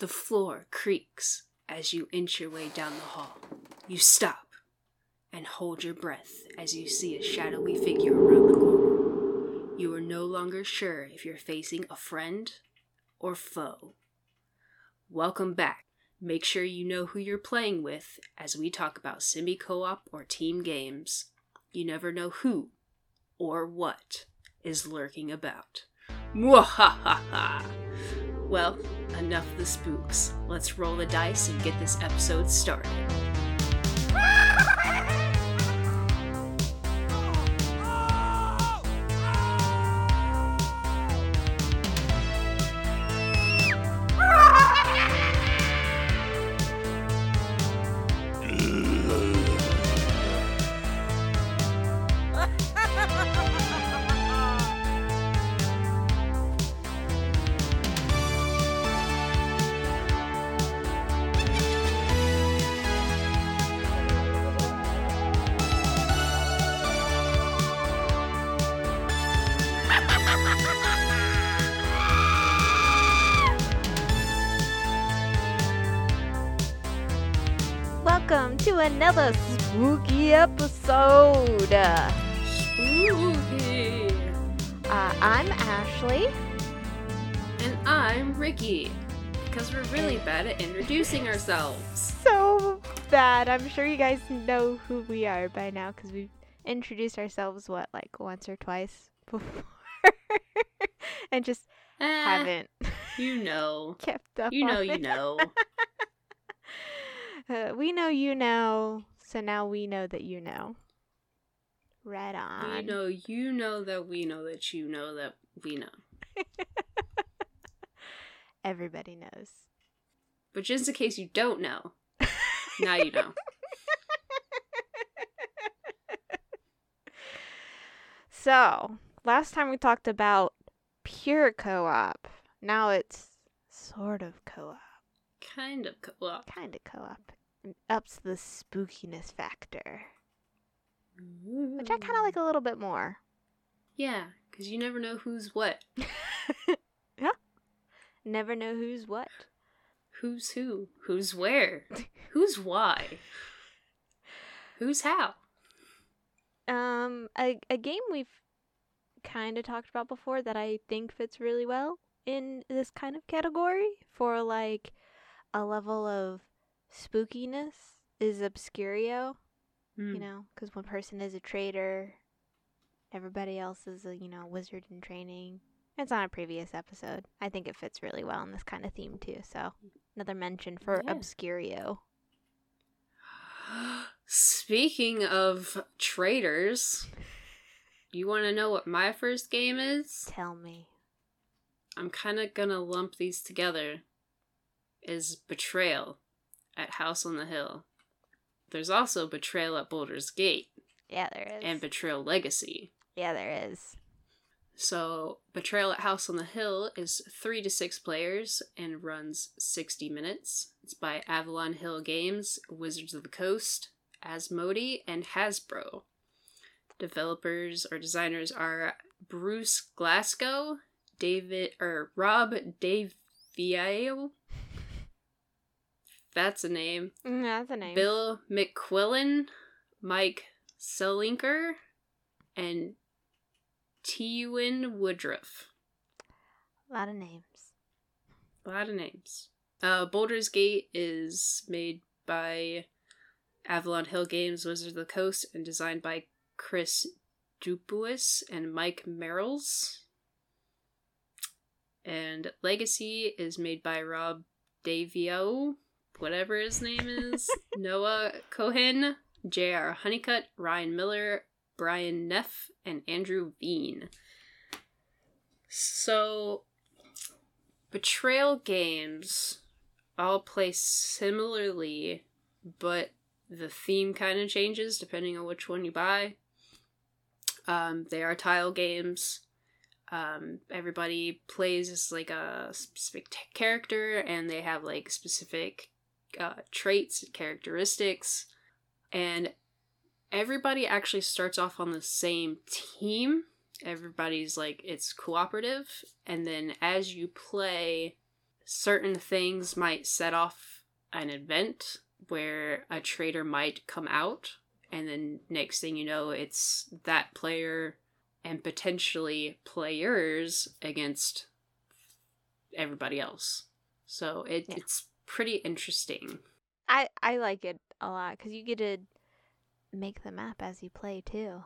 The floor creaks as you inch your way down the hall. You stop and hold your breath as you see a shadowy figure around the corner. You are no longer sure if you're facing a friend or foe. Welcome back. Make sure you know who you're playing with as we talk about semi co op or team games. You never know who or what is lurking about. Mwahaha! Well, enough of the spooks. Let's roll the dice and get this episode started. Another spooky episode. Spooky! Uh, I'm Ashley. And I'm Ricky. Because we're really bad at introducing ourselves. So bad. I'm sure you guys know who we are by now because we've introduced ourselves, what, like once or twice before? and just Eh, haven't You know. kept up. You know, you know. Uh, we know you know, so now we know that you know. Right on. We know you know that we know that you know that we know. Everybody knows. But just in case you don't know, now you know. So, last time we talked about pure co op. Now it's sort of co op. Kind of co op. Kind of co op. It ups the spookiness factor, which I kind of like a little bit more. Yeah, because you never know who's what. yeah. Never know who's what. Who's who? Who's where? Who's why? Who's how? Um, a, a game we've kind of talked about before that I think fits really well in this kind of category for like a level of spookiness is Obscurio. Hmm. You know, because one person is a traitor, everybody else is a you know wizard in training. It's on a previous episode. I think it fits really well in this kind of theme too. So another mention for Yeah. Obscurio. Speaking of traitors, you want to know what my first game is? Tell me. I'm kind of gonna lump these together. Is Betrayal at House on the Hill. There's also Betrayal at Baldur's Gate Yeah, there is. and Betrayal Legacy. yeah, there is. So, Betrayal at House on the Hill is 3 to 6 players and runs 60 minutes. It's by Avalon Hill Games, Wizards of the Coast, Asmodee, and Hasbro. Developers or designers are Bruce Glassco, David or Rob Daviau. That's a name. Mm, that's a name. Bill McQuillan, Mike Selinker, and Teeuwynn Woodruff. A lot of names. A lot of names. Uh, Baldur's Gate is made by Avalon Hill Games, Wizards of the Coast, and designed by Chris Dupuis and Mike Mearls. And Legacy is made by Rob Daviau, whatever his name is, Noah Cohen, J.R. Honeycutt, Ryan Miller, Brian Neff, and Andrew Veen. So, betrayal games all play similarly, but the theme kind of changes depending on which one you buy. Um, they are tile games. Um, everybody plays as like a specific t- character, and they have like specific uh, traits, characteristics, and everybody actually starts off on the same team. Everybody's like it's cooperative, and then as you play certain things might set off an event where a traitor might come out and then next thing you know it's that player and potentially players against everybody else so it, Yeah. it's pretty interesting I I like it a lot because you get to make the map as you play too.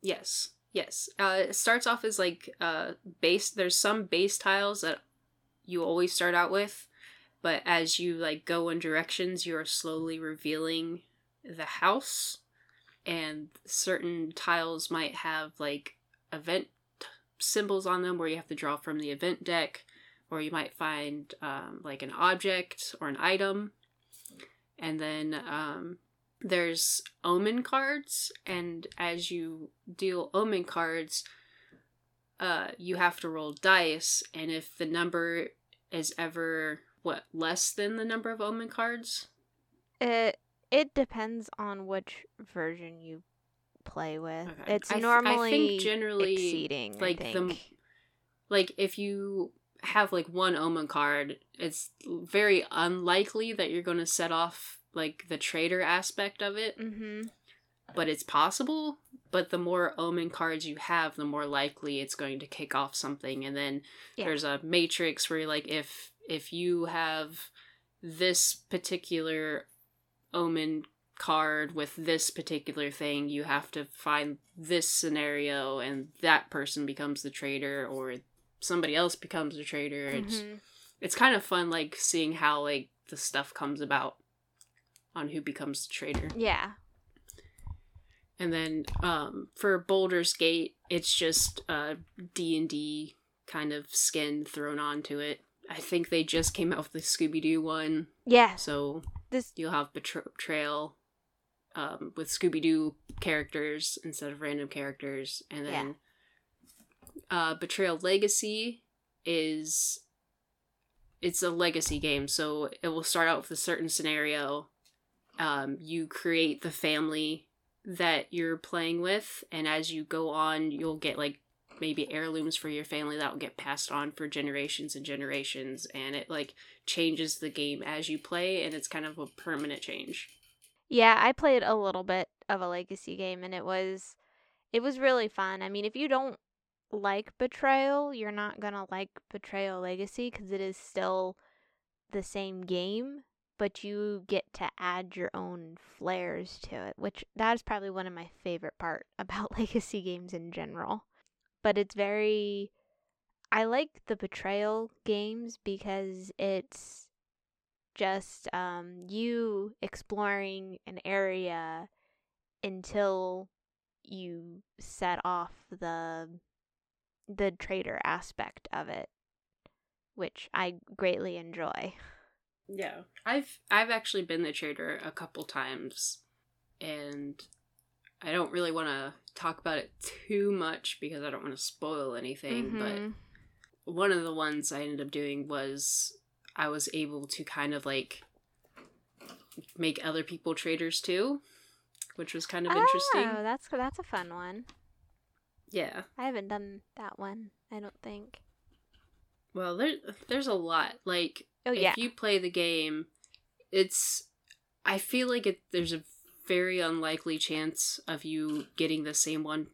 yes yes uh, it starts off as like uh base there's some base tiles that you always start out with but as you like go in directions you are slowly revealing the house and certain tiles might have like event symbols on them where you have to draw from the event deck or you might find um, like an object or an item and then um, there's omen cards and as you deal omen cards uh, you have to roll dice and if the number is ever what less than the number of omen cards It it depends on which version you play with. Okay. It's I th- I normally think generally, exceeding. like, I the- like if you have like one omen card it's very unlikely that you're going to set off like the traitor aspect of it mm-hmm. but it's possible but the more omen cards you have the more likely it's going to kick off something and then Yeah. there's a matrix where like if if you have this particular omen card with this particular thing you have to find this scenario and that person becomes the traitor or somebody else becomes a traitor it's Mhm. it's kind of fun like seeing how like the stuff comes about on who becomes the traitor Yeah. and then um, for Baldur's Gate, it's just a D and D kind of skin thrown onto it. I think they just came out with the Scooby Doo one, Yeah. so This you'll have Betr- Betrayal um, with Scooby Doo characters instead of random characters, and then uh, Betrayal Legacy is it's a legacy game, so it will start out with a certain scenario. Um, you create the family that you're playing with, and as you go on, you'll get like maybe heirlooms for your family that will get passed on for generations and generations, and it like changes the game as you play, and it's kind of a permanent change. Yeah, I played a little bit of a legacy game and it was it was really fun. I mean, if you don't like Betrayal, you're not to like Betrayal Legacy cuz it is still the same game, but you get to add your own flares to it, which that is probably one of my favorite part about legacy games in general. But it's very I like the Betrayal games because it's just um, you exploring an area until you set off the the traitor aspect of it, which I greatly enjoy. Yeah, I've I've actually been the traitor a couple times, and I don't really want to talk about it too much because I don't want to spoil anything. Mhm. But one of the ones I ended up doing was I was able to kind of like make other people traitors too, which was kind of interesting. Oh, that's that's a fun one. Yeah. I haven't done that one. I don't think. Well, there there's a lot. Like Oh yeah. if you play the game, it's I feel like it there's a very unlikely chance of you getting the same one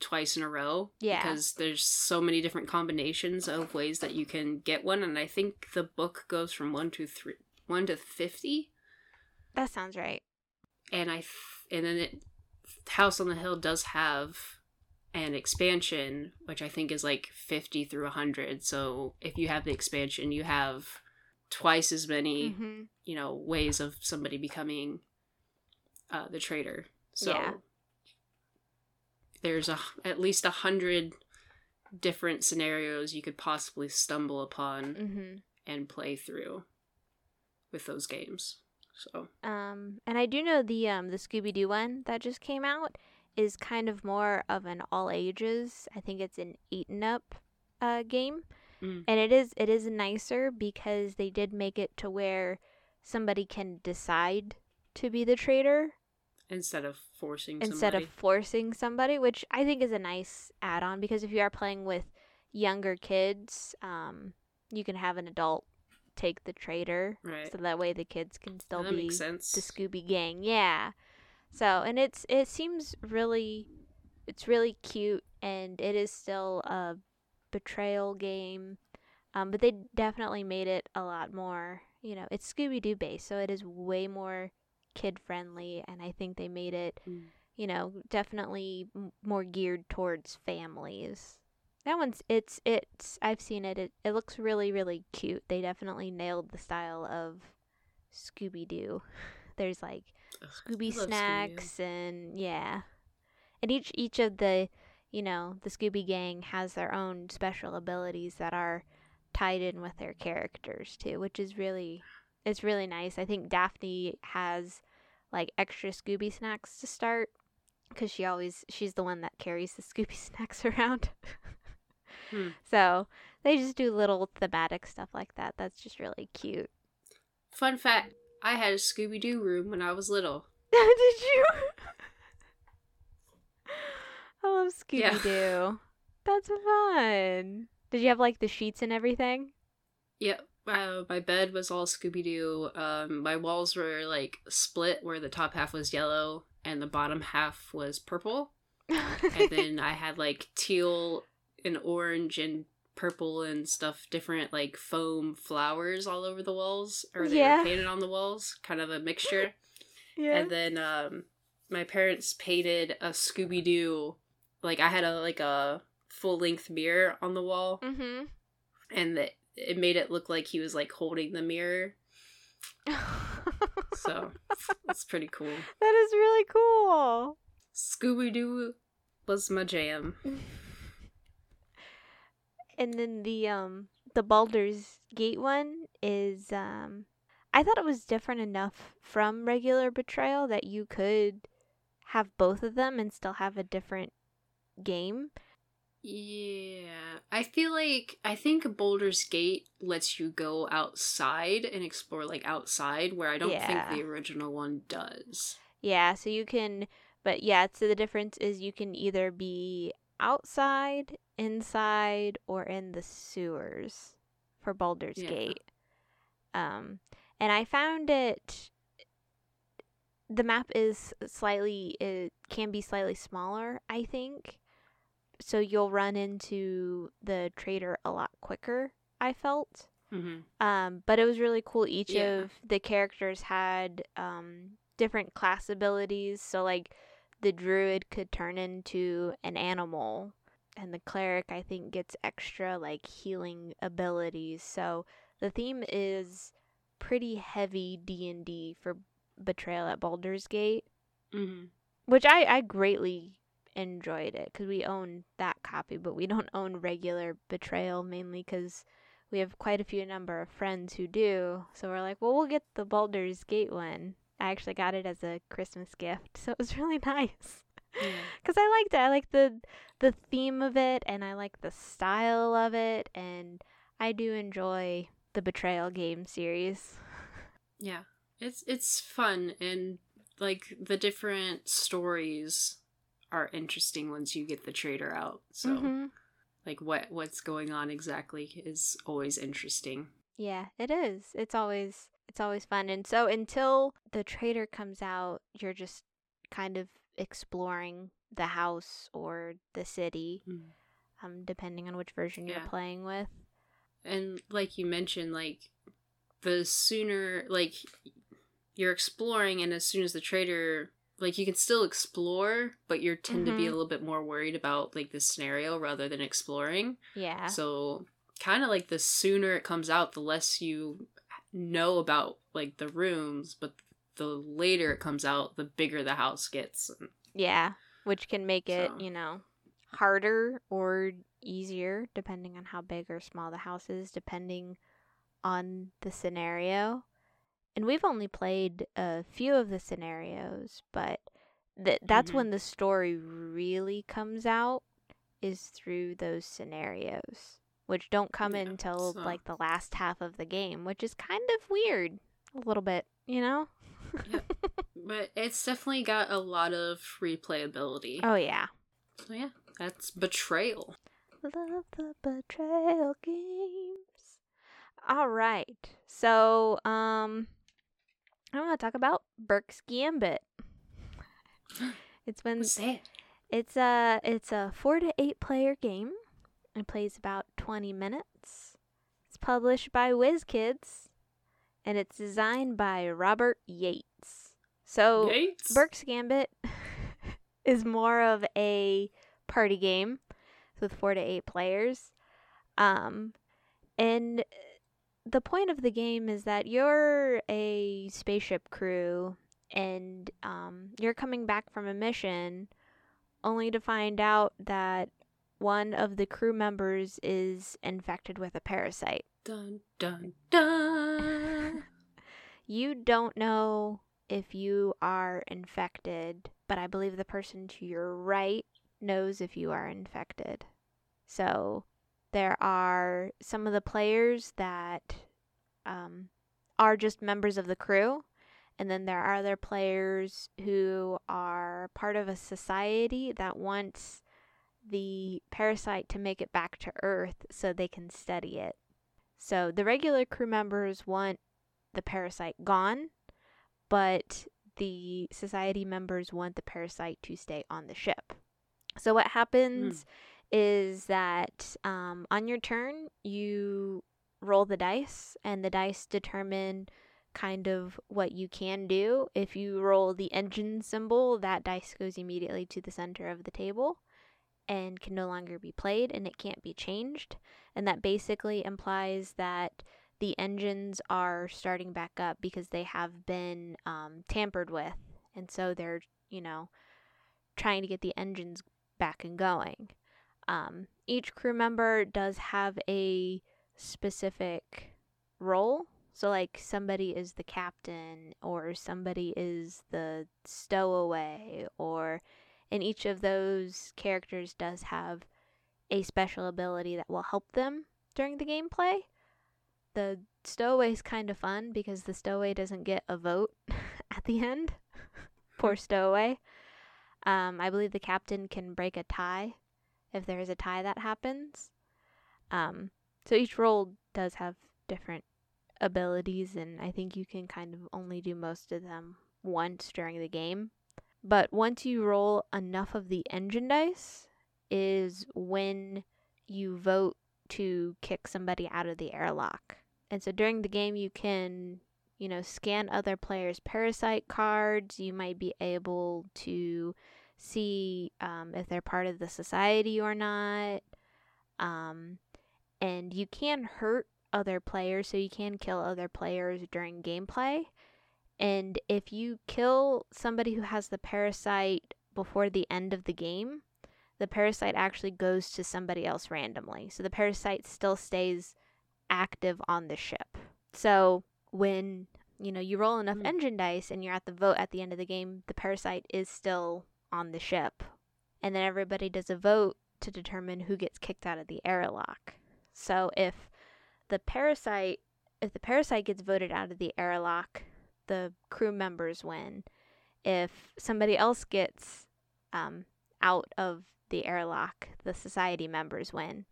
twice in a row Yeah. because there's so many different combinations of ways that you can get one and I think the book goes from 1 to 3 1 to 50 that sounds right. and I th- and then it House on the Hill does have an expansion which I think is like 50 through 100 so if you have the expansion you have twice as many hmm you know ways of somebody becoming uh, the traitor so Yeah. there's a at least a hundred different scenarios you could possibly stumble upon hmm and play through with those games. So Um, and I do know the um the Scooby Doo one that just came out is kind of more of an all ages. I think it's an and up uh game, Mm. and it is it is nicer because they did make it to where somebody can decide to be the traitor instead of forcing instead somebody. of forcing somebody, which I think is a nice add on because if you are playing with younger kids, um, you can have an adult take the traitor, Right. so that way the kids can still that be the Scooby Gang. Yeah. So, and it's it seems really it's really cute and it is still a betrayal game. Um but they definitely made it a lot more, you know, it's Scooby Doo based, so it is way more kid friendly and I think they made it, Mm. you know, definitely m- more geared towards families. That one's it's it's I've seen it. It it looks really really cute. They definitely nailed the style of Scooby Doo. There's like Scooby I love Scooby-Doo. snacks and yeah. And each each of the, you know, the Scooby gang has their own special abilities that are tied in with their characters too, which is really it's really nice. I think Daphne has like extra Scooby snacks to start cuz she always she's the one that carries the Scooby snacks around. Hmm. So, they just do little thematic stuff like that. That's just really cute. Fun fact: I had a Scooby Doo room when I was little. Did you? I love Scooby Doo. That's fun. Did you have like the sheets and everything? Yep. Uh, my bed was all Scooby Doo. Um, my walls were like split, where the top half was yellow and the bottom half was purple. and then I had like teal and orange and purple and stuff, different like foam flowers all over the walls, or they Yeah. were painted on the walls, kind of a mixture. yeah. And then um, my parents painted a Scooby Doo, like I had a like a full length mirror on the wall, mm-hmm. and that it made it look like he was like holding the mirror. So it's pretty cool. that is really cool. Scooby Doo was my jam. And then the um the Baldur's Gate one is um I thought it was different enough from regular Betrayal that you could have both of them and still have a different game. Yeah, I feel like I think Baldur's Gate lets you go outside and explore like outside, where I don't Yeah. think the original one does. Yeah, so you can, but yeah, so the difference is you can either be outside, inside, or in the sewers for Baldur's Yeah. Gate. Um, and I found it. The map is slightly, it can be slightly smaller, I think. So you'll run into the traitor a lot quicker, I felt. Mm-hmm. Um, but it was really cool. Each Yeah. of the characters had um, different class abilities. So, like, the druid could turn into an animal, and the cleric, I think, gets extra, like, healing abilities. So, the theme is pretty heavy D&D for Betrayal at Baldur's Gate, Mm-hmm. which I, I greatly enjoyed it because we own that copy, but we don't own regular Betrayal mainly because we have quite a few number of friends who do. So we're like, well, we'll get the Baldur's Gate one. I actually got it as a Christmas gift, so it was really nice. Yeah. Cause I liked it. I like the the theme of it, and I like the style of it, and I do enjoy the Betrayal game series. Yeah. It's it's fun and like the different stories are interesting once you get the traitor out. So Mhm. like what what's going on exactly is always interesting. Yeah, it is. It's always it's always fun. And so until the traitor comes out, you're just kind of exploring the house or the city, Mm. um, depending on which version you're playing with. And like you mentioned, like the sooner like you're exploring and as soon as the traitor like you can still explore, but you tend to be a Mhm. little bit more worried about like the scenario rather than exploring. Yeah. So kind of like the sooner it comes out, the less you know about like the rooms, but the later it comes out, the bigger the house gets. Yeah, which can make it, So- you know, harder or easier depending on how big or small the house is, depending on the scenario. And we've only played a few of the scenarios, but th- that's Mhm. when the story really comes out is through those scenarios, which don't come in Yeah, until so- like the last half of the game, which is kind of weird a little bit, you know? But it's definitely got a lot of replayability. Oh yeah. So yeah, that's betrayal. Love the betrayal games. All right. So, um, I'm going to talk about Burke's Gambit. It's been What's that? it's a it's a four to eight player game. It plays about twenty minutes. It's published by WizKids, and it's designed by Robert Yates. So Yates? Burke's Gambit is more of a party game with four to eight players. Um, and the point of the game is that you're a spaceship crew and um, you're coming back from a mission only to find out that one of the crew members is infected with a parasite. Dun dun dun. You don't know if you are infected, but I believe the person to your right knows if you are infected. So there are some of the players that um, are just members of the crew, and then there are other players who are part of a society that wants the parasite to make it back to Earth so they can study it. So the regular crew members want the parasite gone, but the society members want the parasite to stay on the ship. So what happens is that um, on your turn you roll the dice, and the dice determine kind of what you can do. If you roll the engine symbol, that dice goes immediately to the center of the table and can no longer be played and it can't be changed. And that basically implies that the engines are starting back up because they have been um, tampered with. And so they're, you know, trying to get the engines back and going. Um, each crew member does have a specific role. So, like, somebody is the captain, or somebody is the stowaway, or and each of those characters does have a special ability that will help them during the gameplay. The stowaway is kind of fun because the stowaway doesn't get a vote at the end. Poor stowaway. Um, I believe the captain can break a tie if there is a tie that happens. Um, so each role does have different abilities, and I think you can kind of only do most of them once during the game. But once you roll enough of the engine dice, is when you vote to kick somebody out of the airlock. And so during the game, you can, you know, scan other players' parasite cards. You might be able to see um, if they're part of the society or not. Um, and you can hurt other players, so you can kill other players during gameplay. And if you kill somebody who has the parasite before the end of the game, the parasite actually goes to somebody else randomly. So the parasite still stays active on the ship. So when you know you roll enough Hmm. engine dice and you're at the vote at the end of the game, the parasite is still on the ship. And then everybody does a vote to determine who gets kicked out of the airlock. So if the parasite if the parasite gets voted out of the airlock, the crew members win. If somebody else gets um, out of the airlock, the society members win.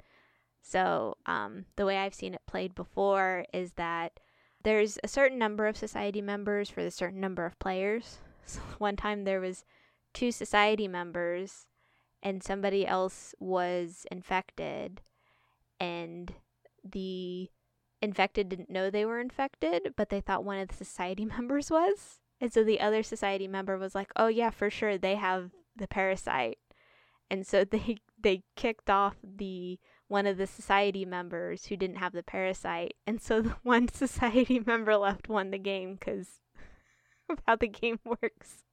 So um, the way I've seen it played before is that there's a certain number of society members for the certain number of players. So one time there was two society members and somebody else was infected and the infected didn't know they were infected, but they thought one of the society members was. And so the other society member was like, "Oh yeah, for sure they have the parasite." And so they they kicked off the one of the society members who didn't have the parasite. And so the one society member left won the game cuz of how the game works.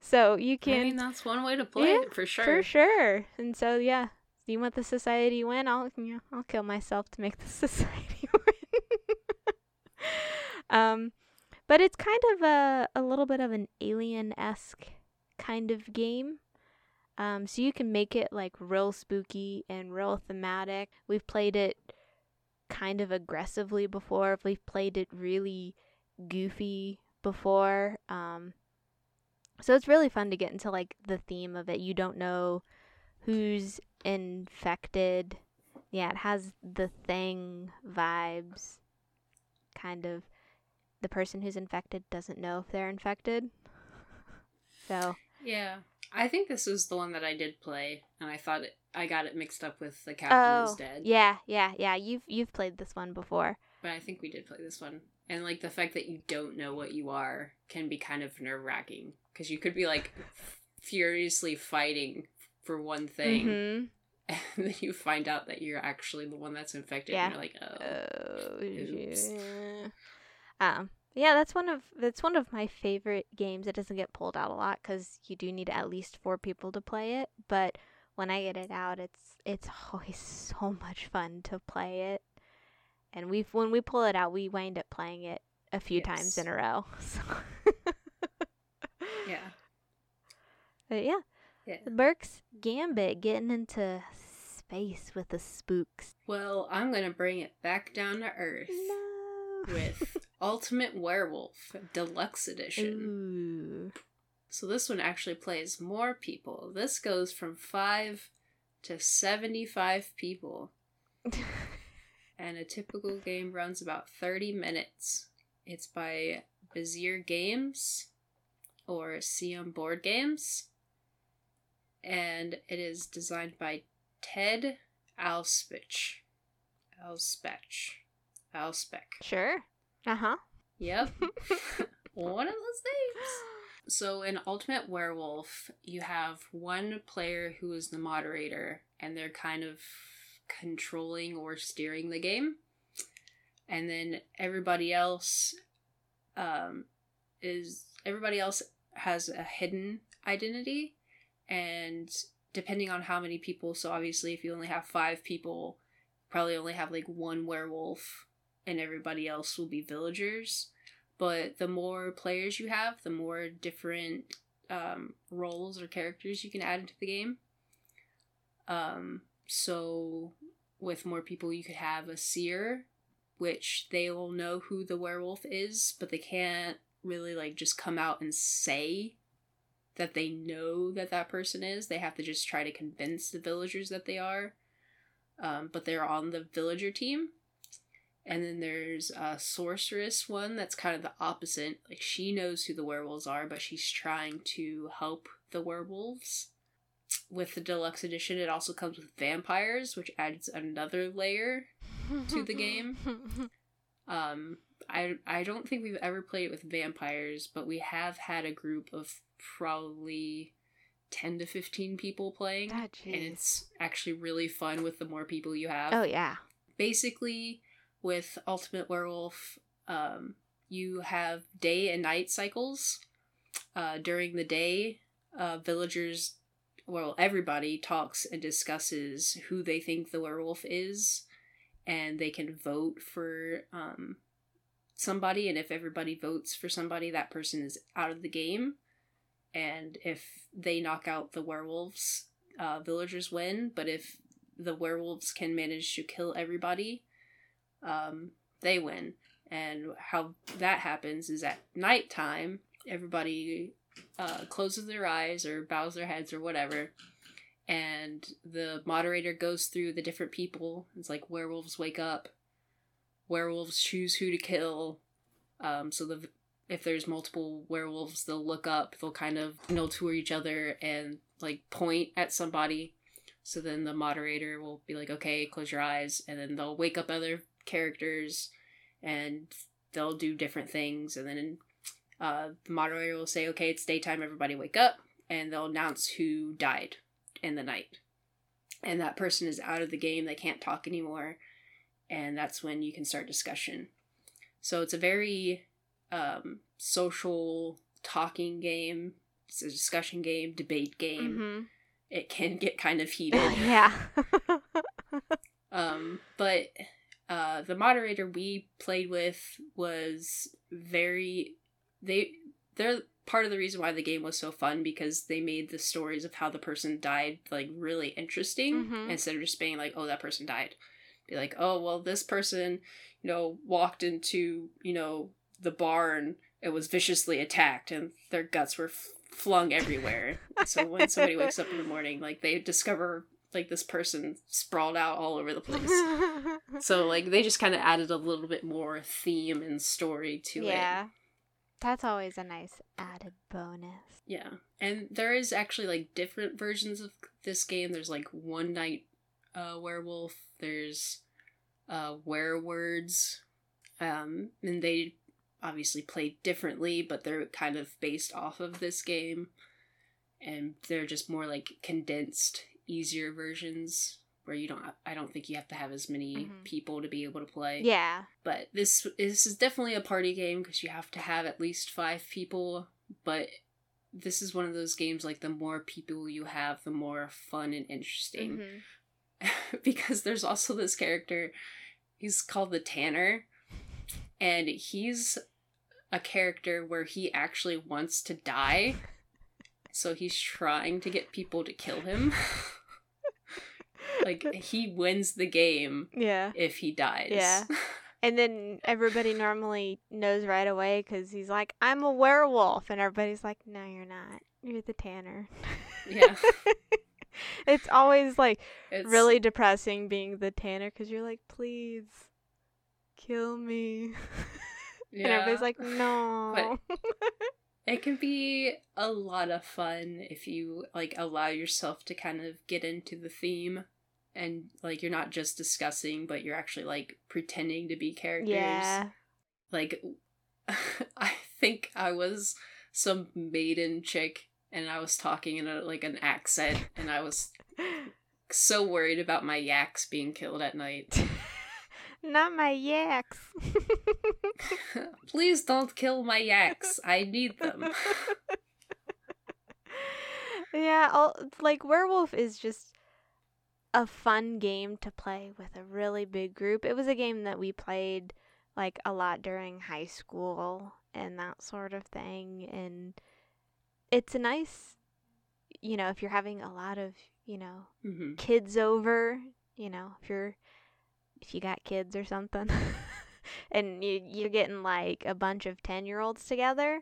so you can I mean, that's one way to play Yeah, it for sure. for sure. And so yeah, you want the society win? I'll you know, I'll kill myself to make the society win. um, but it's kind of a a little bit of an alien esque kind of game. Um, so you can make it like real spooky and real thematic. We've played it kind of aggressively before. We've played it really goofy before. Um, so it's really fun to get into like the theme of it. You don't know who's infected. Yeah, it has the thing vibes. Kind of. The person who's infected doesn't know if they're infected. So, Yeah. I think this is the one that I did play, and I thought it, I got it mixed up with The Captain is oh, Dead. yeah, yeah, yeah. You've you've played this one before. But I think we did play this one. And like the fact that you don't know what you are can be kind of nerve wracking. Because you could be like furiously fighting for one thing, Mhm. and then you find out that you're actually the one that's infected. Yeah. And you're like, oh. Oh, Oops. yeah. Um, yeah, that's one of that's one of my favorite games. It doesn't get pulled out a lot because you do need at least four people to play it. But when I get it out, it's it's always so much fun to play it. And we when we pull it out, we wind up playing it a few times in a row. So. Yeah. But yeah, Yeah. Burke's Gambit getting into space with the spooks. Well, I'm going to bring it back down to earth No. with Ultimate Werewolf Deluxe Edition. Ooh. So this one actually plays more people. This goes from 5 to 75 people. and a typical game runs about 30 minutes. It's by Bézier Games or Siam Board Games. And it is designed by Ted Alspach. Alspech. Alspec. Sure. Uh huh. Yep. One of those names. So in Ultimate Werewolf, you have one player who is the moderator, and they're kind of controlling or steering the game. And then everybody else um, is everybody else has a hidden identity, and depending on how many people, so obviously if you only have five people, probably only have like one werewolf, and everybody else will be villagers but the more players you have, the more different um, roles or characters you can add into the game. Um, so, with more people, you could have a seer, which they will know who the werewolf is, but they can't really like just come out and say that they know that that person is. They have to just try to convince the villagers that they are. Um, but they're on the villager team. And then there's a sorceress one that's kind of the opposite. Like she knows who the werewolves are, but she's trying to help the werewolves. With the deluxe edition, it also comes with vampires, which adds another layer. to the game. Um, I I don't think we've ever played it with vampires, but we have had a group of probably ten to fifteen people playing, Ah, and it's actually really fun with the more people you have. Oh yeah. basically with ultimate werewolf um, you have day and night cycles. Uh, during the day uh, villagers well everybody talks and discusses who they think the werewolf is and they can vote for um, somebody. And if everybody votes for somebody that person is out of the game and if they knock out the werewolves uh, villagers win but if the werewolves can manage to kill everybody um, they win. And how that happens is at nighttime, everybody uh, closes their eyes or bows their heads or whatever, and the moderator goes through the different people. It's like werewolves wake up, werewolves choose who to kill. Um, so the if there's multiple werewolves, they'll look up, they'll kind of know to each other and like point at somebody. So then the moderator will be like, okay, close your eyes. And then they'll wake up other characters and they'll do different things. And then uh, the moderator will say, okay, it's daytime, everybody wake up. And they'll announce who died in the night. And that person is out of the game, they can't talk anymore. And that's when you can start discussion. So it's a very um, social talking game. It's a discussion game, debate game. Mm-hmm. It can get kind of heated. yeah. Um, but uh, the moderator we played with was very they they're part of the reason why the game was so fun because they made the stories of how the person died like really interesting Mhm. instead of just being like oh that person died be like oh well this person you know walked into you know the barn and was viciously attacked and their guts were f- flung everywhere so when somebody wakes up in the morning like they discover like this person sprawled out all over the place. so like they just kind of added a little bit more theme and story to it. yeah. That's always a nice added bonus. Yeah. And there is actually like different versions of this game. There's like one night uh werewolf, there's uh werewords. Um and they obviously play differently, but they're kind of based off of this game. And they're just more like condensed, easier versions where you don't I don't think you have to have as many Mhm. people to be able to play Yeah. but this this is definitely a party game because you have to have at least five people but this is one of those games like the more people you have the more fun and interesting Mhm. because there's also this character he's called the tanner and he's a character where he actually wants to die so he's trying to get people to kill him like he wins the game Yeah. if he dies Yeah. And then everybody normally knows right away because he's like, I'm a werewolf. And everybody's like, no, you're not. You're the tanner. Yeah. it's always like It's really depressing being the tanner because you're like, please kill me. And everybody's like, no. it can be a lot of fun if you like allow yourself to kind of get into the theme and like you're not just discussing but you're actually like pretending to be characters. yeah. Like I think I was some maiden chick and I was talking in a like an accent and I was so worried about my yaks being killed at night. Not my yaks. Please don't kill my yaks. I need them. yeah, all, like Werewolf is just a fun game to play with a really big group. It was a game that we played like a lot during high school and that sort of thing and it's a nice you know, if you're having a lot of, you know, hmm kids over, you know, if you're if you got kids or something and you you're getting like a bunch of 10-year-olds together,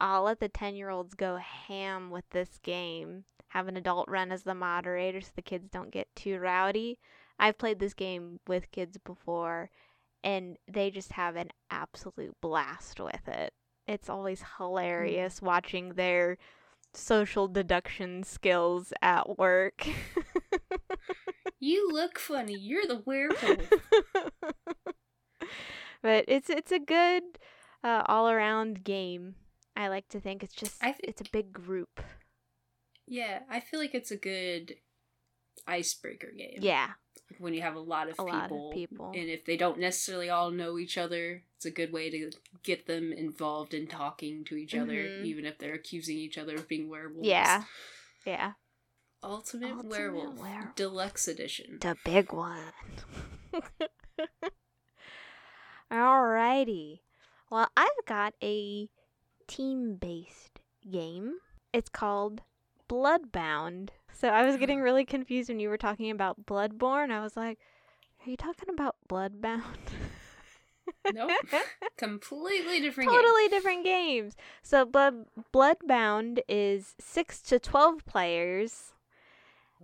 I'll let the 10-year-olds go ham with this game. Have an adult run as the moderator so the kids don't get too rowdy. I've played this game with kids before and they just have an absolute blast with it. It's always mm. hilarious watching their social deduction skills at work. You look funny. You're the werewolf. but it's it's a good uh, all around game. I like to think it's just think- it's a big group. yeah, I feel like it's a good icebreaker game. Yeah. When you have a lot of A people. lot of people. And if they don't necessarily all know each other, it's a good way to get them involved in talking to each other, Mhm. even if they're accusing each other of being werewolves. Yeah. Yeah. Ultimate, Ultimate werewolf, Werewolf. Deluxe Edition. The big one. Alrighty. Well, I've got a team based game. It's called Bloodbound. So I was getting really confused when you were talking about Bloodborne. I was like, are you talking about Bloodbound? Nope. Completely different totally different games. So Blood Bloodbound is 6 to 12 players.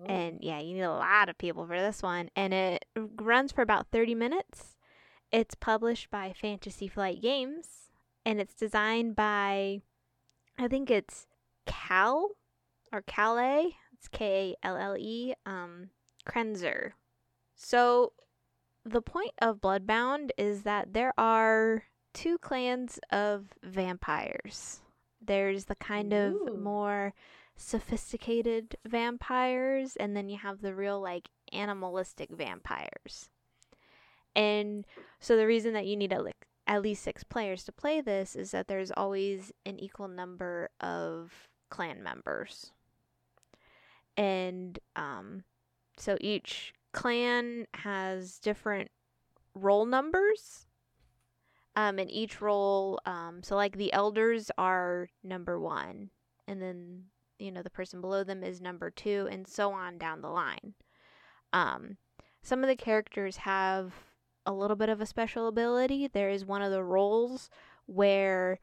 Oh. And yeah, you need a lot of people for this one. And it runs for about 30 minutes. It's published by Fantasy Flight Games. And it's designed by, I think it's Cal or Calais. It's K A L L E. Um, Krenzer. So the point of Bloodbound is that there are two clans of vampires. There's the kind of Ooh. more sophisticated vampires, and then you have the real, like, animalistic vampires. And so the reason that you need at, like, at least six players to play this is that there's always an equal number of clan members. And um, so each clan has different roll numbers. Um, and each roll, um, so like the elders are number one, and then you know the person below them is number two, and so on down the line. Um, some of the characters have a little bit of a special ability. There is one of the roles where,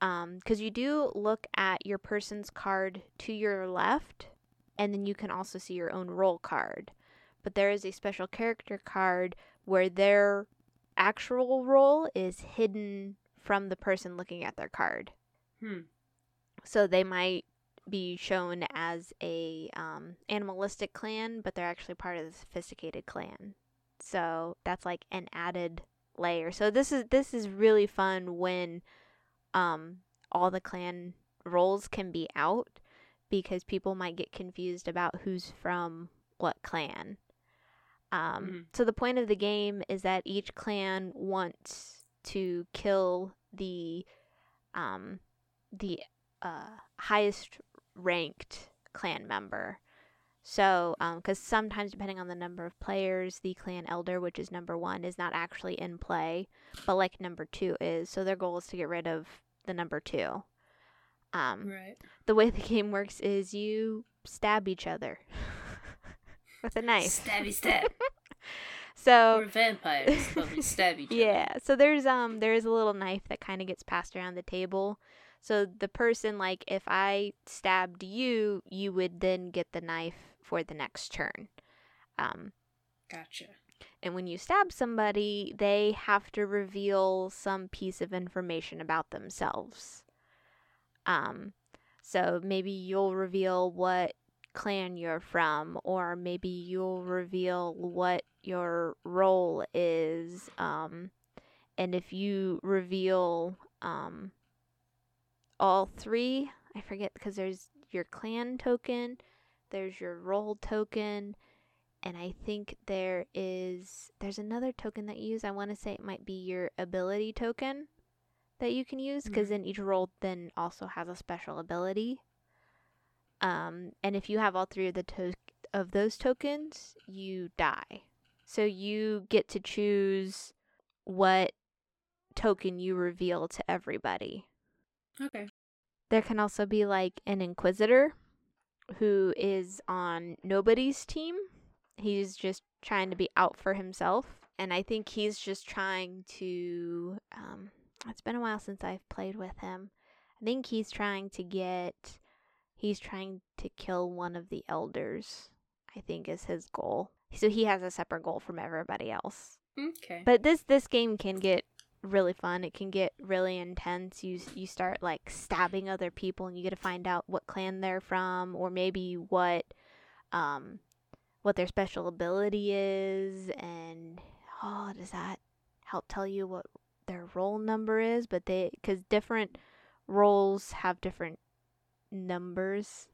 um, because you do look at your person's card to your left, and then you can also see your own role card. But there is a special character card where their actual role is hidden from the person looking at their card. Hmm. So they might be shown as a um, animalistic clan, but they're actually part of the sophisticated clan. So that's like an added layer. So this is this is really fun when um, all the clan roles can be out because people might get confused about who's from what clan. Um, Mhm. So the point of the game is that each clan wants to kill the um, the uh, highest ranked clan member. So, because sometimes depending on the number of players, the clan elder, which is number one, is not actually in play, but like number two is. So their goal is to get rid of the number two. Um, Right. the way the game works is you stab each other with a knife. Stabby stab. So We're vampires, but we stab each other. yeah, so there's um there's a little knife that kind of gets passed around the table. So the person like if I stabbed you, you would then get the knife for the next turn. Um Gotcha. and when you stab somebody, they have to reveal some piece of information about themselves. Um, so maybe you'll reveal what clan you're from, or maybe you'll reveal what your role is. Um, and if you reveal um, all three, I forget because there's your clan token, there's your role token, and I think there is there's another token that you use. I want to say it might be your ability token that you can use because Mhm. then each role then also has a special ability. Um, and if you have all three of the to- of those tokens, you die. So you get to choose what token you reveal to everybody. Okay. There can also be like an inquisitor who is on nobody's team. He's just trying to be out for himself. And I think he's just trying to. Um, it's been a while since I've played with him. I think he's trying to get. He's trying to kill one of the elders, I think is his goal. So he has a separate goal from everybody else. Okay. But this this game can get really fun. It can get really intense. You you start like stabbing other people, and you get to find out what clan they're from, or maybe what um what their special ability is, and oh, does that help tell you what their role number is? But they because different roles have different numbers,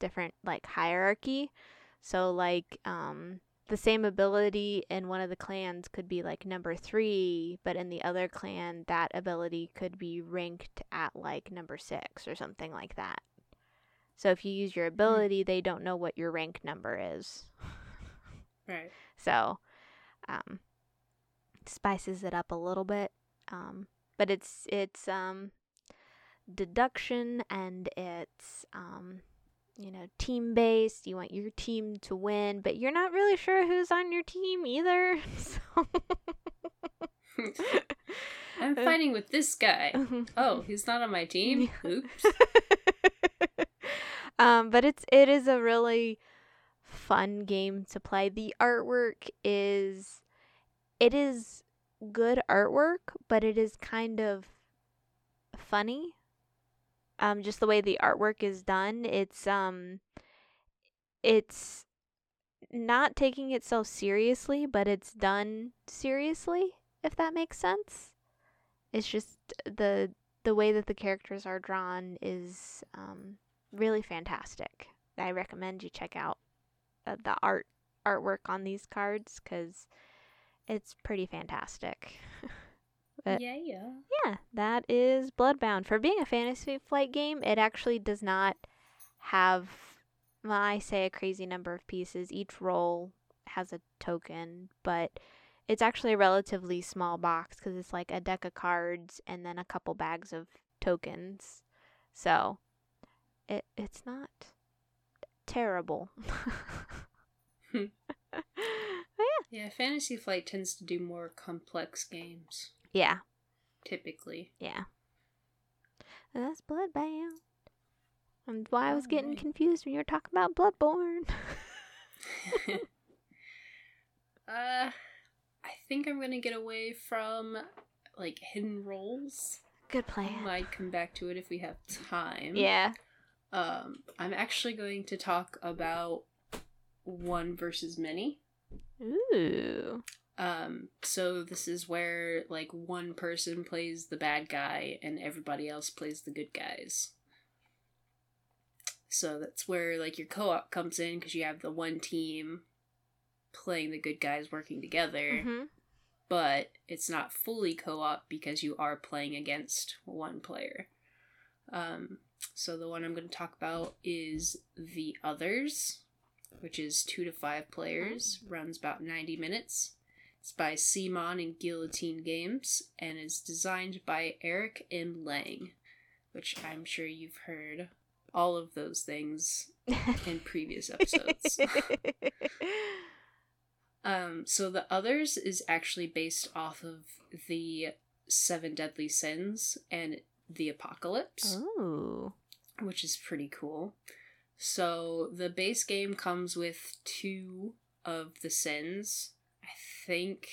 different like hierarchy. So like um the same ability in one of the clans could be like number three, but in the other clan, that ability could be ranked at like number six or something like that. So if you use your ability, they don't know what your rank number is. Right. So, um, spices it up a little bit. Um, but it's it's um, deduction and it's um, you know team based. You want your team to win, but you're not really sure who's on your team either. So. I'm fighting with this guy. Oh, he's not on my team. Oops. um, but it's it is a really fun game to play. The artwork is it is good artwork, but it is kind of funny. Um, just the way the artwork is done, it's um, it's not taking itself seriously, but it's done seriously. If that makes sense, it's just the the way that the characters are drawn is um, really fantastic. I recommend you check out uh, the art artwork on these cards because it's pretty fantastic. But- yeah, yeah. yeah, that is Bloodbound. For being a fantasy flight game, it actually does not have, when I say a crazy number of pieces, each role has a token, but it's actually a relatively small box because it's like a deck of cards and then a couple bags of tokens. So it it's not terrible. Hmm. But Yeah, Fantasy Flight tends to do more complex games, yeah, typically. yeah. That's Bloodbound. And why I was getting Alright. confused when you were talking about Bloodborne. uh, I think I'm gonna get away from like hidden roles. Good plan. I plan. might come back to it if we have time. Yeah. Um, I'm actually going to talk about one versus many. Ooh. Um, so this is where like one person plays the bad guy and everybody else plays the good guys. So that's where like your co-op comes in because you have the one team playing the good guys working together, hmm but it's not fully co-op because you are playing against one player. Um, so the one I'm going to talk about is The Others, which is two to five players, runs about 90 minutes. It's by CMON and Guillotine Games and is designed by Eric M. Lang, which I'm sure you've heard all of those things in previous episodes. um, so The Others is actually based off of the Seven Deadly Sins and the Apocalypse Ooh. which is pretty cool. So the base game comes with two of the sins. I think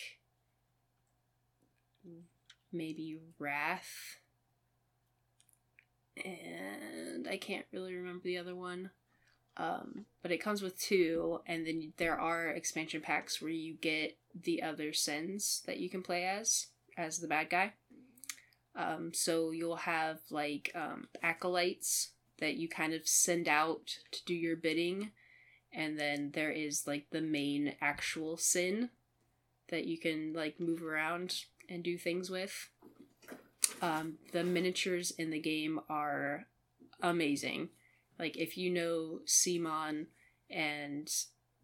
maybe Wrath. And I can't really remember the other one. Um, but it comes with two, and then there are expansion packs where you get the other sins that you can play as, as the bad guy. Um, so you'll have like um, acolytes that you kind of send out to do your bidding, and then there is like the main actual sin that you can like move around and do things with. Um, the miniatures in the game are amazing. Like if you know CMON and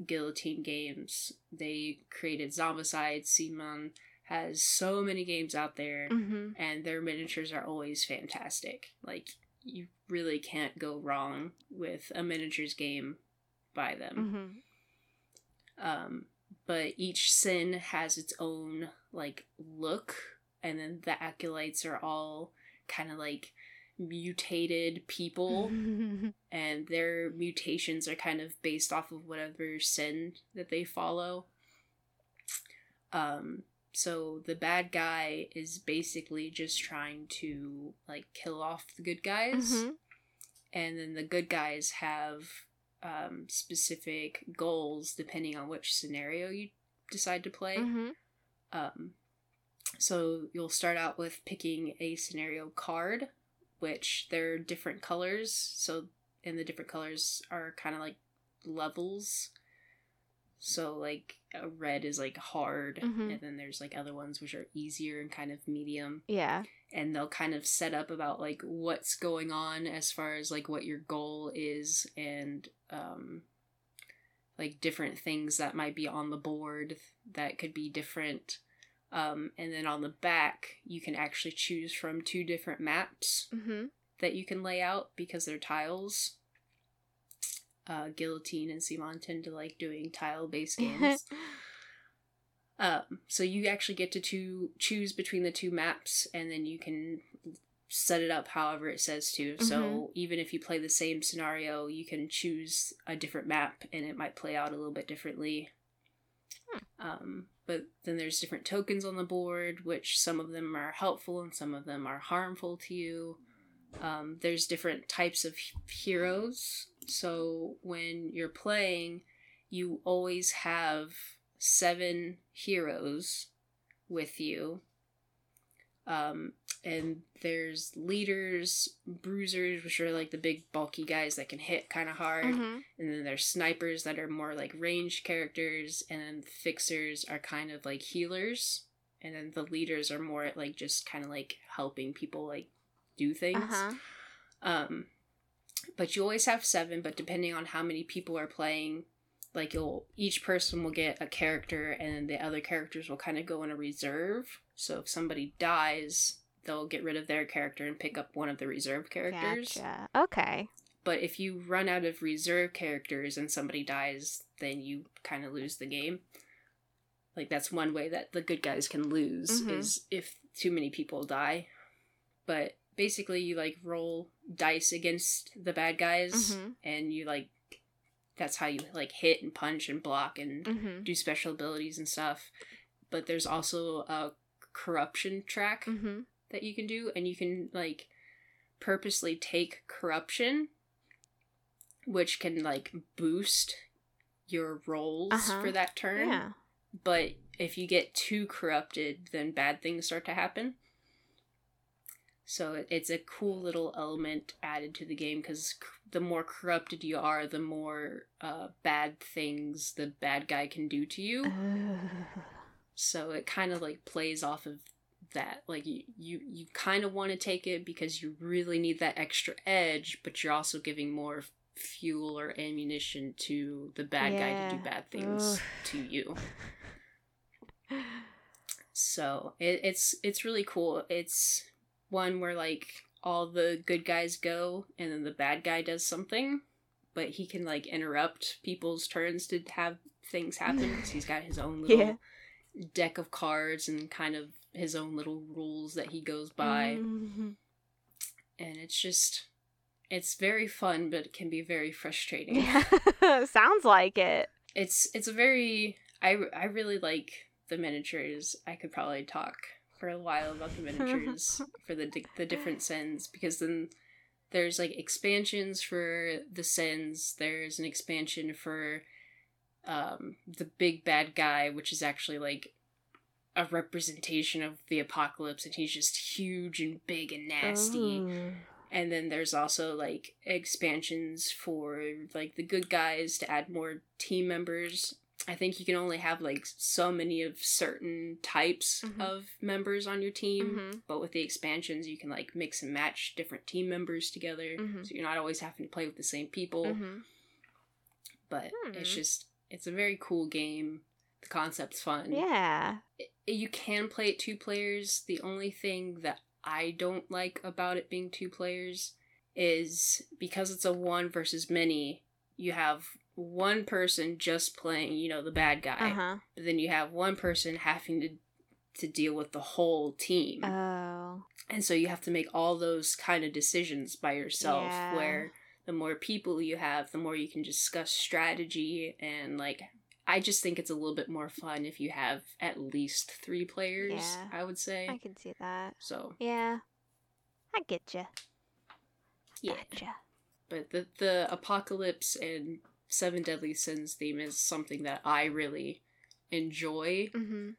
Guillotine Games, they created Zombicide. CMON has so many games out there hmm and their miniatures are always fantastic. Like you really can't go wrong with a miniatures game by them. hmm Um, but each sin has its own like look, and then the acolytes are all kind of like mutated people, and their mutations are kind of based off of whatever sin that they follow. Um, so the bad guy is basically just trying to like kill off the good guys, Mhm. and then the good guys have um, specific goals depending on which scenario you decide to play. Mhm. Um, so you'll start out with picking a scenario card, which they're different colors. So, and the different colors are kind of like levels. So, like, a red is like hard, Mhm. and then there's like other ones which are easier and kind of medium. Yeah. And they'll kind of set up about like what's going on as far as like what your goal is and um like different things that might be on the board that could be different. Um, and then on the back you can actually choose from two different maps hmm that you can lay out because they're tiles. Uh, guillotine and CMON tend to like doing tile based games um, so you actually get to two, choose between the two maps, and then you can set it up however it says to. So even if you play the same scenario, you can choose a different map, and it might play out a little bit differently. Um, but then there's different tokens on the board, which some of them are helpful and some of them are harmful to you. Um, there's different types of heroes. So when you're playing, you always have seven heroes with you. Um, and there's leaders, bruisers, which are like the big bulky guys that can hit kind of hard. Mhm. And then there's snipers that are more like ranged characters. And then fixers are kind of like healers. And then the leaders are more like just kind of like helping people like do things. Uh-huh. Um, but you always have seven, but depending on how many people are playing, like you'll each person will get a character and the other characters will kind of go in a reserve. So if somebody dies, they'll get rid of their character and pick up one of the reserve characters. Gotcha. Okay. But if you run out of reserve characters and somebody dies, then you kind of lose the game. Like that's one way that the good guys can lose Mhm. is if too many people die. But basically you like roll dice against the bad guys Mhm. and you like that's how you like hit and punch and block and Mhm. do special abilities and stuff. But there's also a corruption track Mhm. that you can do and you can like purposely take corruption which can like boost your rolls Uh-huh. for that turn Yeah. but if you get too corrupted then bad things start to happen so it's a cool little element added to the game because the more corrupted you are the more uh, bad things the bad guy can do to you. So it kind of like plays off of that. Like you you, you kind of want to take it because you really need that extra edge but you're also giving more fuel or ammunition to the bad guy to do bad things Ugh. to you. So it, it's it's really cool. It's one where like all the good guys go and then the bad guy does something but he can like interrupt people's turns to have things happen because he's got his own little Yeah. deck of cards and kind of his own little rules that he goes by Mhm. and it's just it's very fun but it can be very frustrating Yeah. Sounds like it. it's it's a very I, I really like the miniatures i could probably talk for a while about the miniatures for the di- the different sins because then there's like expansions for the sins there's an expansion for um the big bad guy which is actually like a representation of the apocalypse and he's just huge and big and nasty Ooh. and then there's also like expansions for like the good guys to add more team members. I think you can only have like so many of certain types Mhm. of members on your team, Mhm. but with the expansions you can like mix and match different team members together. Mhm. So you're not always having to play with the same people, Mhm. but it's Hmm. just it's a very cool game. The concept's fun. Yeah. It- you can play it two players. The only thing that I don't like about it being two players is because it's a one versus many, you have one person just playing, you know, the bad guy. Uh huh. But then you have one person having to to deal with the whole team. Oh. and so you have to make all those kind of decisions by yourself Yeah. where the more people you have, the more you can discuss strategy and like I just think it's a little bit more fun if you have at least three players, Yeah. I would say. I can see that. So Yeah. I get you. yeah. Gotcha. But the the apocalypse and seven deadly sins theme is something that I really enjoy Mm-hmm.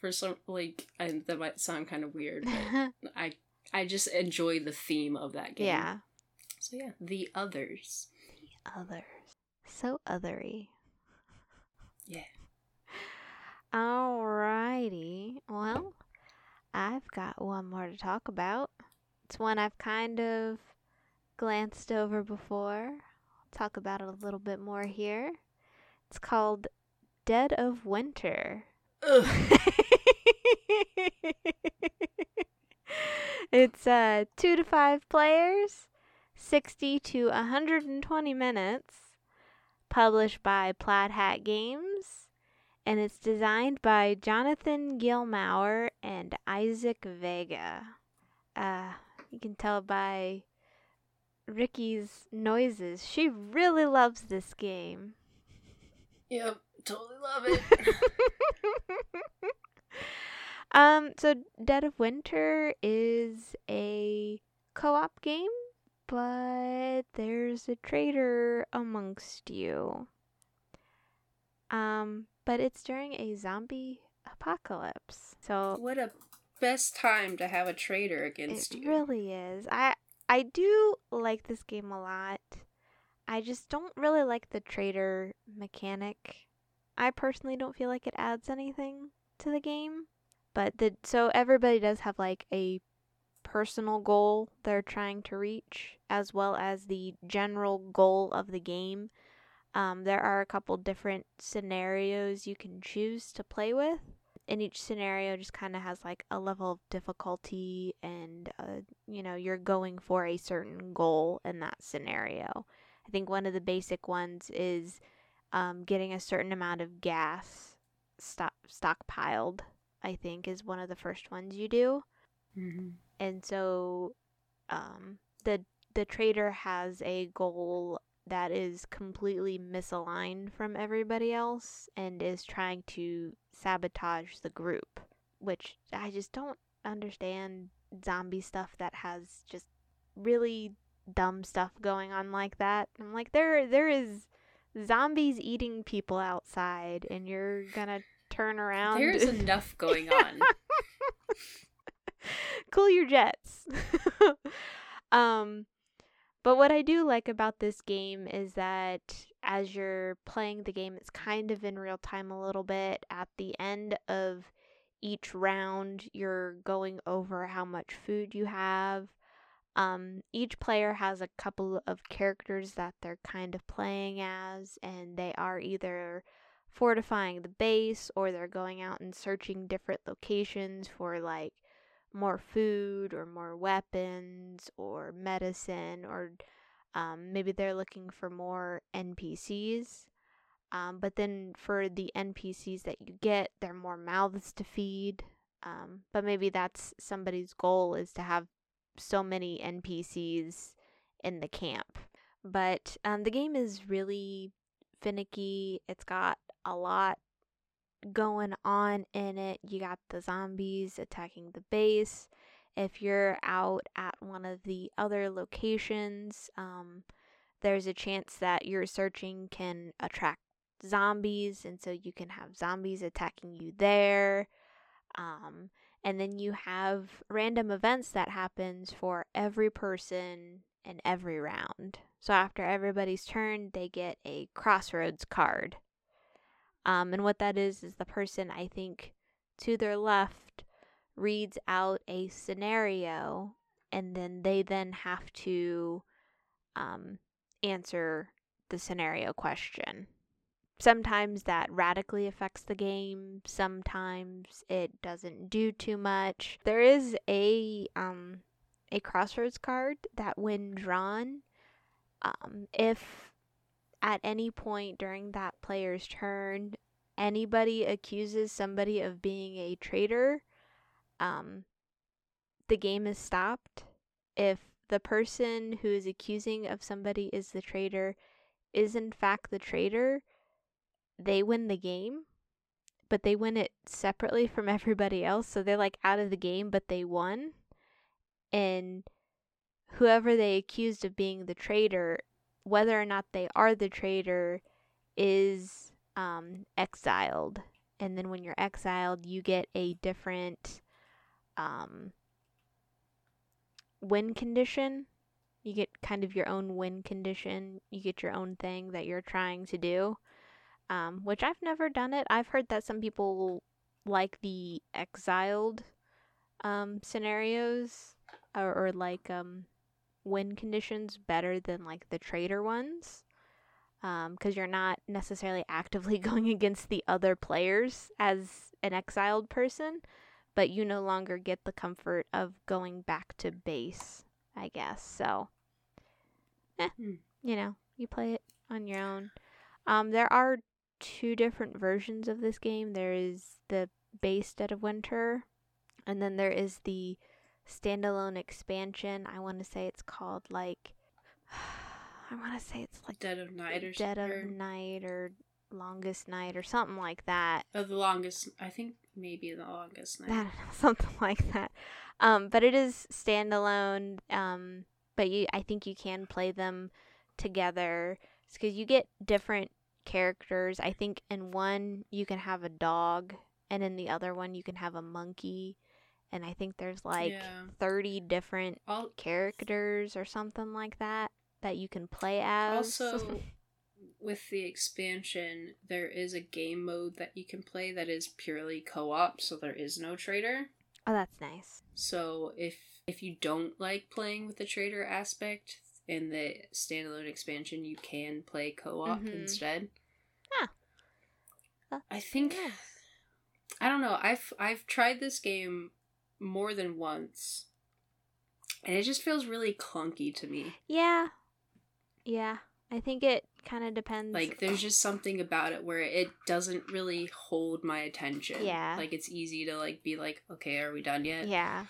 for some like and that might sound kind of weird, but I I just enjoy the theme of that game. yeah. So yeah, the others. The others. So othery. Yeah. Alrighty. Well, I've got one more to talk about. It's one I've kind of glanced over before. Talk about it a little bit more here. It's called Dead of Winter. It's uh 2 to 5 players, 60 to 120 minutes, published by Plaid Hat Games, and it's designed by Jonathan Gilmour and Isaac Vega. Uh, you can tell by Ricky's noises. She really loves this game. Yep, totally love it. um, so Dead of Winter is a co-op game, but there's a traitor amongst you. Um, but it's during a zombie apocalypse. So what a best time to have a traitor it against you. It really is. I I do like this game a lot. I just don't really like the traitor mechanic. I personally don't feel like it adds anything to the game. But the so everybody does have like a personal goal they're trying to reach as well as the general goal of the game. Um, there are a couple different scenarios you can choose to play with and each scenario just kind of has like a level of difficulty and uh, you know you're going for a certain goal in that scenario i think one of the basic ones is um, getting a certain amount of gas stock stockpiled i think is one of the first ones you do Mhm. and so um, the the traitor has a goal that is completely misaligned from everybody else and is trying to sabotage the group, which I just don't understand zombie stuff that has just really dumb stuff going on like that. I'm like there there is zombies eating people outside and you're going to turn around. There's enough going on. cool your jets. um but what I do like about this game is that as you're playing the game, it's kind of in real time a little bit. At the end of each round, you're going over how much food you have. Um, each player has a couple of characters that they're kind of playing as, and they are either fortifying the base or they're going out and searching different locations for like more food or more weapons or medicine or um, maybe they're looking for more NPCs. Um, but then for the NPCs that you get, they're more mouths to feed. Um, but maybe that's somebody's goal is to have so many NPCs in the camp. But um, the game is really finicky. It's got a lot going on in it. You got the zombies attacking the base. If you're out at one of the other locations, um, there's a chance that your searching can attract zombies, and so you can have zombies attacking you there. Um, and then you have random events that happens for every person in every round. So after everybody's turn, they get a crossroads card. Um, and what that is, is the person I think to their left reads out a scenario and then they then have to um, answer the scenario question. Sometimes that radically affects the game, sometimes it doesn't do too much. There is a um, a crossroads card that when drawn um, if at any point during that player's turn anybody accuses somebody of being a traitor, um, the game is stopped. If the person who is accusing of somebody is the traitor is in fact the traitor, they win the game, but they win it separately from everybody else. So they're like out of the game, but they won. And whoever they accused of being the traitor whether or not they are the traitor is um, exiled. And then when you're exiled, you get a different um, win condition. You get kind of your own win condition. You get your own thing that you're trying to do, um, which I've never done it. I've heard that some people like the exiled um, scenarios or, or like um, win conditions better than like the traitor ones because um, you're not necessarily actively going against the other players as an exiled person, but you no longer get the comfort of going back to base, I guess. So, eh, hmm. you know, you play it on your own. Um, there are two different versions of this game. There is the base Dead of Winter, and then there is the standalone expansion. I want to say it's called like I want to say it's like Dead of Night or Dead of Night or Longest Night or something like that. Oh, the longest. I think maybe the longest night. something like that. Um, but it is standalone. Um, but you, I think you can play them together because you get different characters. I think in one you can have a dog, and in the other one you can have a monkey and I think there's like yeah. 30 different characters or something like that that you can play as. Also, with the expansion, there is a game mode that you can play that is purely co-op, so there is no traitor. Oh, that's nice. So if if you don't like playing with the traitor aspect in the standalone expansion, you can play co-op mm-hmm. instead. Yeah. I think I don't know. I've I've tried this game more than once. And it just feels really clunky to me. Yeah. Yeah. I think it kind of depends. Like, there's just something about it where it doesn't really hold my attention. Yeah. Like, it's easy to, like, be like, okay, are we done yet? Yeah.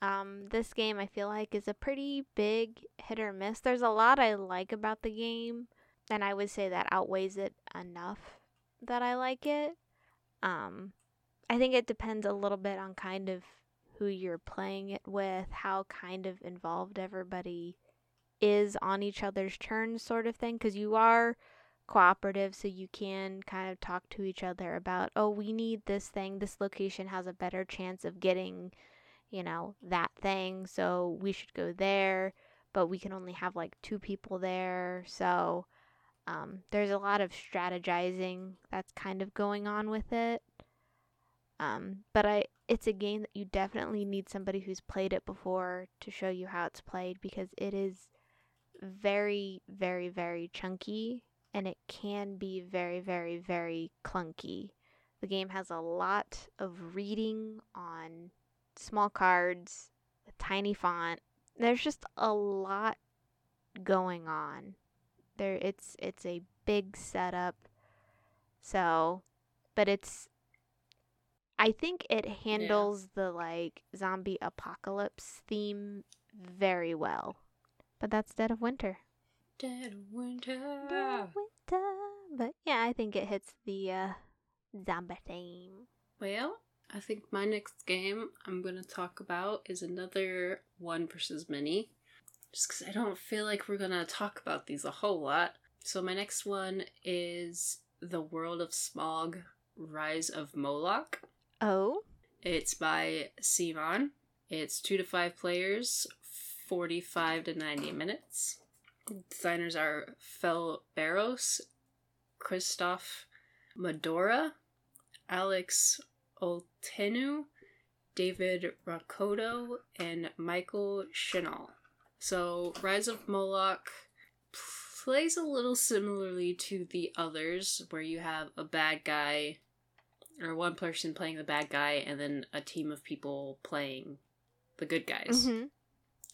Um, this game I feel like is a pretty big hit or miss. There's a lot I like about the game, and I would say that outweighs it enough that I like it. Um, I think it depends a little bit on kind of who you're playing it with, how kind of involved everybody is on each other's turns, sort of thing. Because you are cooperative, so you can kind of talk to each other about, oh, we need this thing. This location has a better chance of getting, you know, that thing, so we should go there. But we can only have like two people there, so um, there's a lot of strategizing that's kind of going on with it. Um, but I, it's a game that you definitely need somebody who's played it before to show you how it's played because it is very, very, very chunky and it can be very, very, very clunky. The game has a lot of reading on small cards, a tiny font. There's just a lot going on. There it's it's a big setup. So, but it's I think it handles yeah. the like zombie apocalypse theme very well. But that's Dead of Winter. Dead of Winter. Dead of Winter. But yeah, I think it hits the uh, zombie theme. Well, I think my next game I'm going to talk about is another one versus many. Just because I don't feel like we're going to talk about these a whole lot. So my next one is The World of Smog Rise of Moloch. Oh. It's by CMON. It's two to five players, 45 to 90 minutes. Designers are Fel Barros, Christoph Medora, Alex Olteanu, David Rakoto, and Michael Shinall. So, Rise of Moloch plays a little similarly to the others, where you have a bad guy or one person playing the bad guy and then a team of people playing the good guys. Mm-hmm.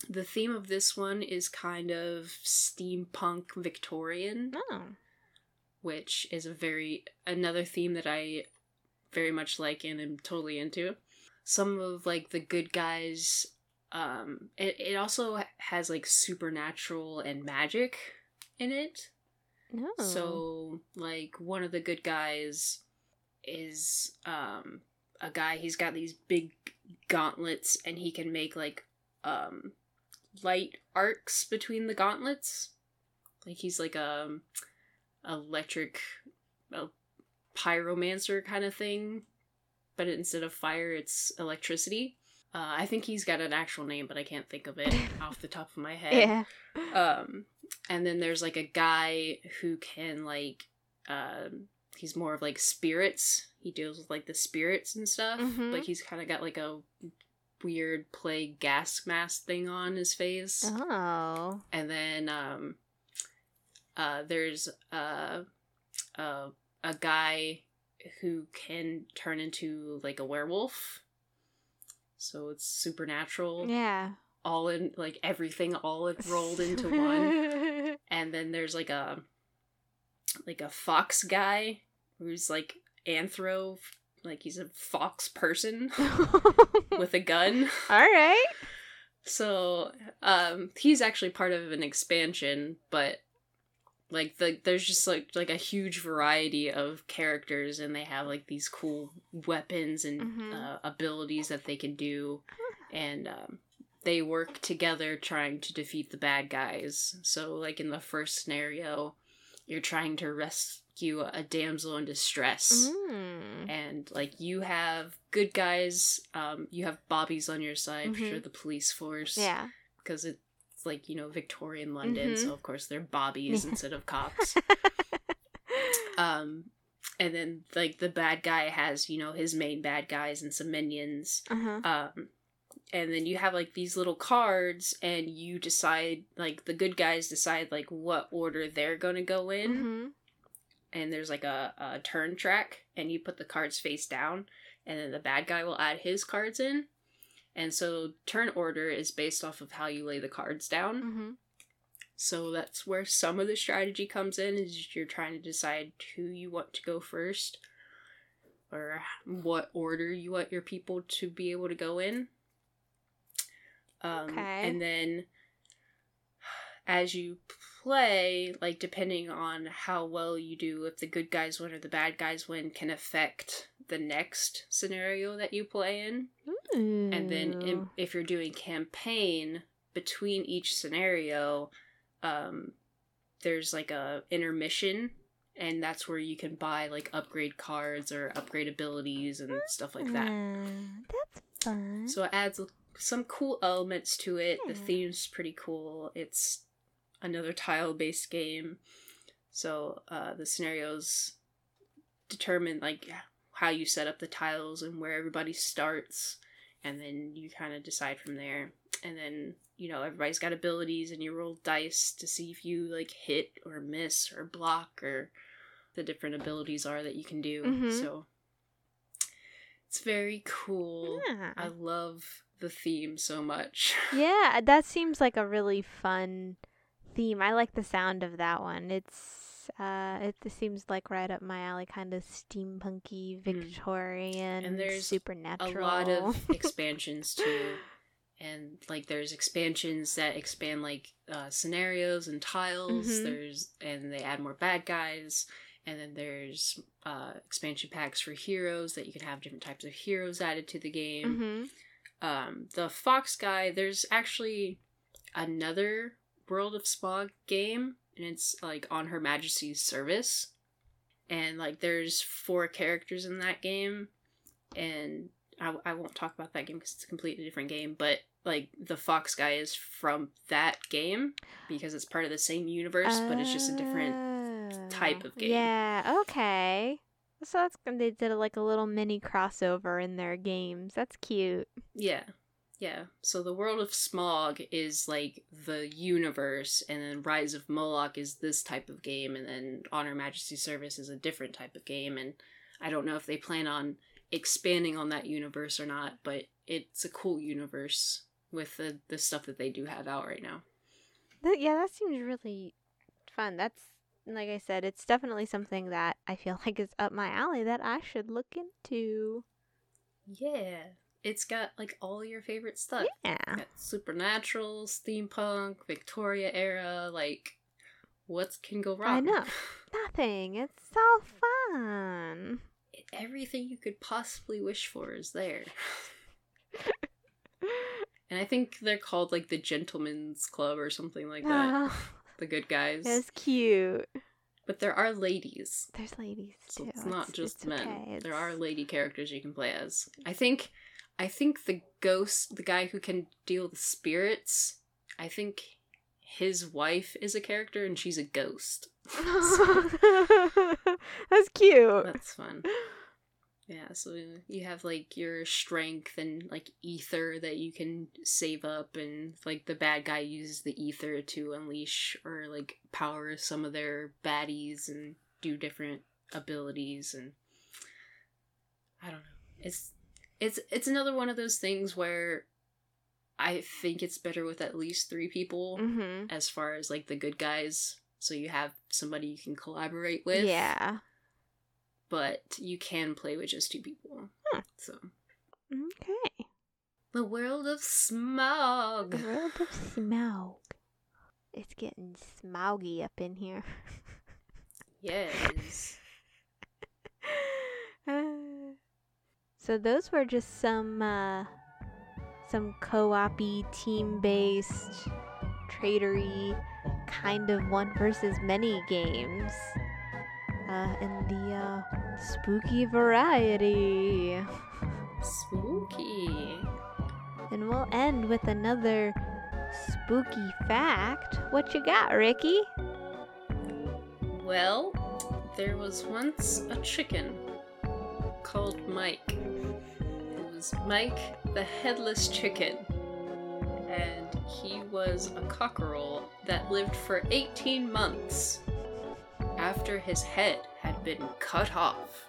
The theme of this one is kind of steampunk Victorian. Oh. Which is a very another theme that I very much like and am totally into. Some of like the good guys um it, it also has like supernatural and magic in it. No. So like one of the good guys is um a guy he's got these big gauntlets and he can make like um light arcs between the gauntlets. Like he's like a um, electric a pyromancer kind of thing but instead of fire it's electricity. Uh, i think he's got an actual name but i can't think of it off the top of my head. Yeah. Um and then there's like a guy who can like um he's more of like spirits. He deals with like the spirits and stuff. Mm-hmm. Like he's kind of got like a weird plague gas mask thing on his face. Oh. And then um uh there's uh uh a guy who can turn into like a werewolf. So it's supernatural. Yeah. All in like everything all rolled into one. and then there's like a like a fox guy who's like anthro, like he's a fox person with a gun. All right. So, um, he's actually part of an expansion, but like the there's just like like a huge variety of characters, and they have like these cool weapons and mm-hmm. uh, abilities that they can do, and um, they work together trying to defeat the bad guys. So, like in the first scenario, you're trying to rest rescue a damsel in distress. Mm. And like you have good guys, um, you have bobbies on your side mm-hmm. for the police force. Yeah. Because it's like, you know, Victorian London, mm-hmm. so of course they're bobbies instead of cops. um and then like the bad guy has, you know, his main bad guys and some minions. Uh-huh. Um and then you have like these little cards and you decide like the good guys decide like what order they're going to go in mm-hmm and there's like a, a turn track and you put the cards face down and then the bad guy will add his cards in and so turn order is based off of how you lay the cards down mm-hmm. so that's where some of the strategy comes in is you're trying to decide who you want to go first or what order you want your people to be able to go in Um, Okay. And then as you play, like depending on how well you do, if the good guys win or the bad guys win, can affect the next scenario that you play in. And then in, if you're doing campaign between each scenario, um, there's like a intermission, and that's where you can buy like upgrade cards or upgrade abilities and stuff like that. Mm, that's fun. So it adds some cool elements to it. The theme's pretty cool. It's another tile based game. So uh, the scenarios determine like how you set up the tiles and where everybody starts. And then you kind of decide from there. And then, you know, everybody's got abilities and you roll dice to see if you like hit or miss or block or the different abilities are that you can do. Mhm. So it's very cool. Yeah. I love the theme so much. Yeah, that seems like a really fun theme. I like the sound of that one. It's uh it just seems like right up my alley, kind of steampunky, Victorian, Mm. And there's supernatural. a lot of expansions too. And like there's expansions that expand like uh, scenarios and tiles. Mhm. There's and they add more bad guys. And then there's uh, expansion packs for heroes that you can have different types of heroes added to the game. hmm um, the Fox guy, there's actually another World of Smog game, and it's like on Her Majesty's service. And like, there's four characters in that game, and I, I won't talk about that game because it's a completely different game. But like, the Fox guy is from that game because it's part of the same universe, but it's just a different. Oh, type of Oh, game. Yeah, okay. So that's they did like a little mini crossover in their games. That's cute. Yeah. Yeah. So the world of Smog is like the universe, and then Rise of Moloch is this type of game, and then On Her Majesty Service is a different type of game. And I don't know if they plan on expanding on that universe or not, but it's a cool universe with the, the stuff that they do have out right now. That, yeah, that seems really fun. That's like I said, it's definitely something that I feel like is up my alley that I should look into. Yeah. It's got like all your favorite stuff. Yeah. Supernatural, steampunk, Victoria era, like what can go wrong? I know. Nothing. It's so fun. everything you could possibly wish for is there. and I think they're called like the Gentlemen's Club or something like that. Oh, The good guys. it's cute. But there are ladies. There's ladies So too. it's not just it's men. okay. There are lady characters you can play as. I think I think the ghost the guy who can deal with spirits, I think his wife is a character and she's a ghost. That's cute. That's fun. Yeah, so you have like your strength and like ether that you can save up, and like the bad guy uses the ether to unleash or like power some of their baddies and do different abilities, and I don't know. It's it's it's another one of those things where I think it's better with at least three people Mm-hmm. as far as like the good guys, so you have somebody you can collaborate with Yeah. but you can play with just two people. Huh. So Okay. the world of smog. The world of smog. It's getting smoggy up in here. Yes. So those were just some uh some co-op team-based tradery kind of one versus many games uh in the uh spooky variety. Spooky. and we'll end with another spooky fact. What you got ricky? Well, there was once a chicken called Mike. It was Mike the headless chicken. And he was a cockerel that lived for 18 months after his head had been cut off.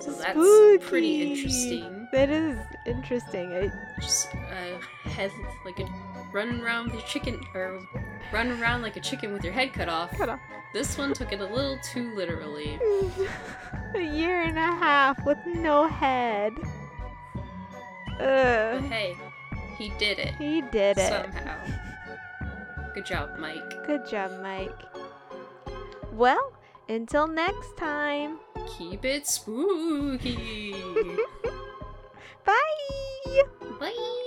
So that's pretty interesting. That is interesting I, just uh, head like a running around with your chicken or run around like a chicken with your head cut off. Cut off. This one took it a little too literally. a year and a half with no head. But hey, He did it. He did it. Somehow. Good job, Mike. Good job, Mike. Well, until next time. Keep it spooky. Bye. Bye.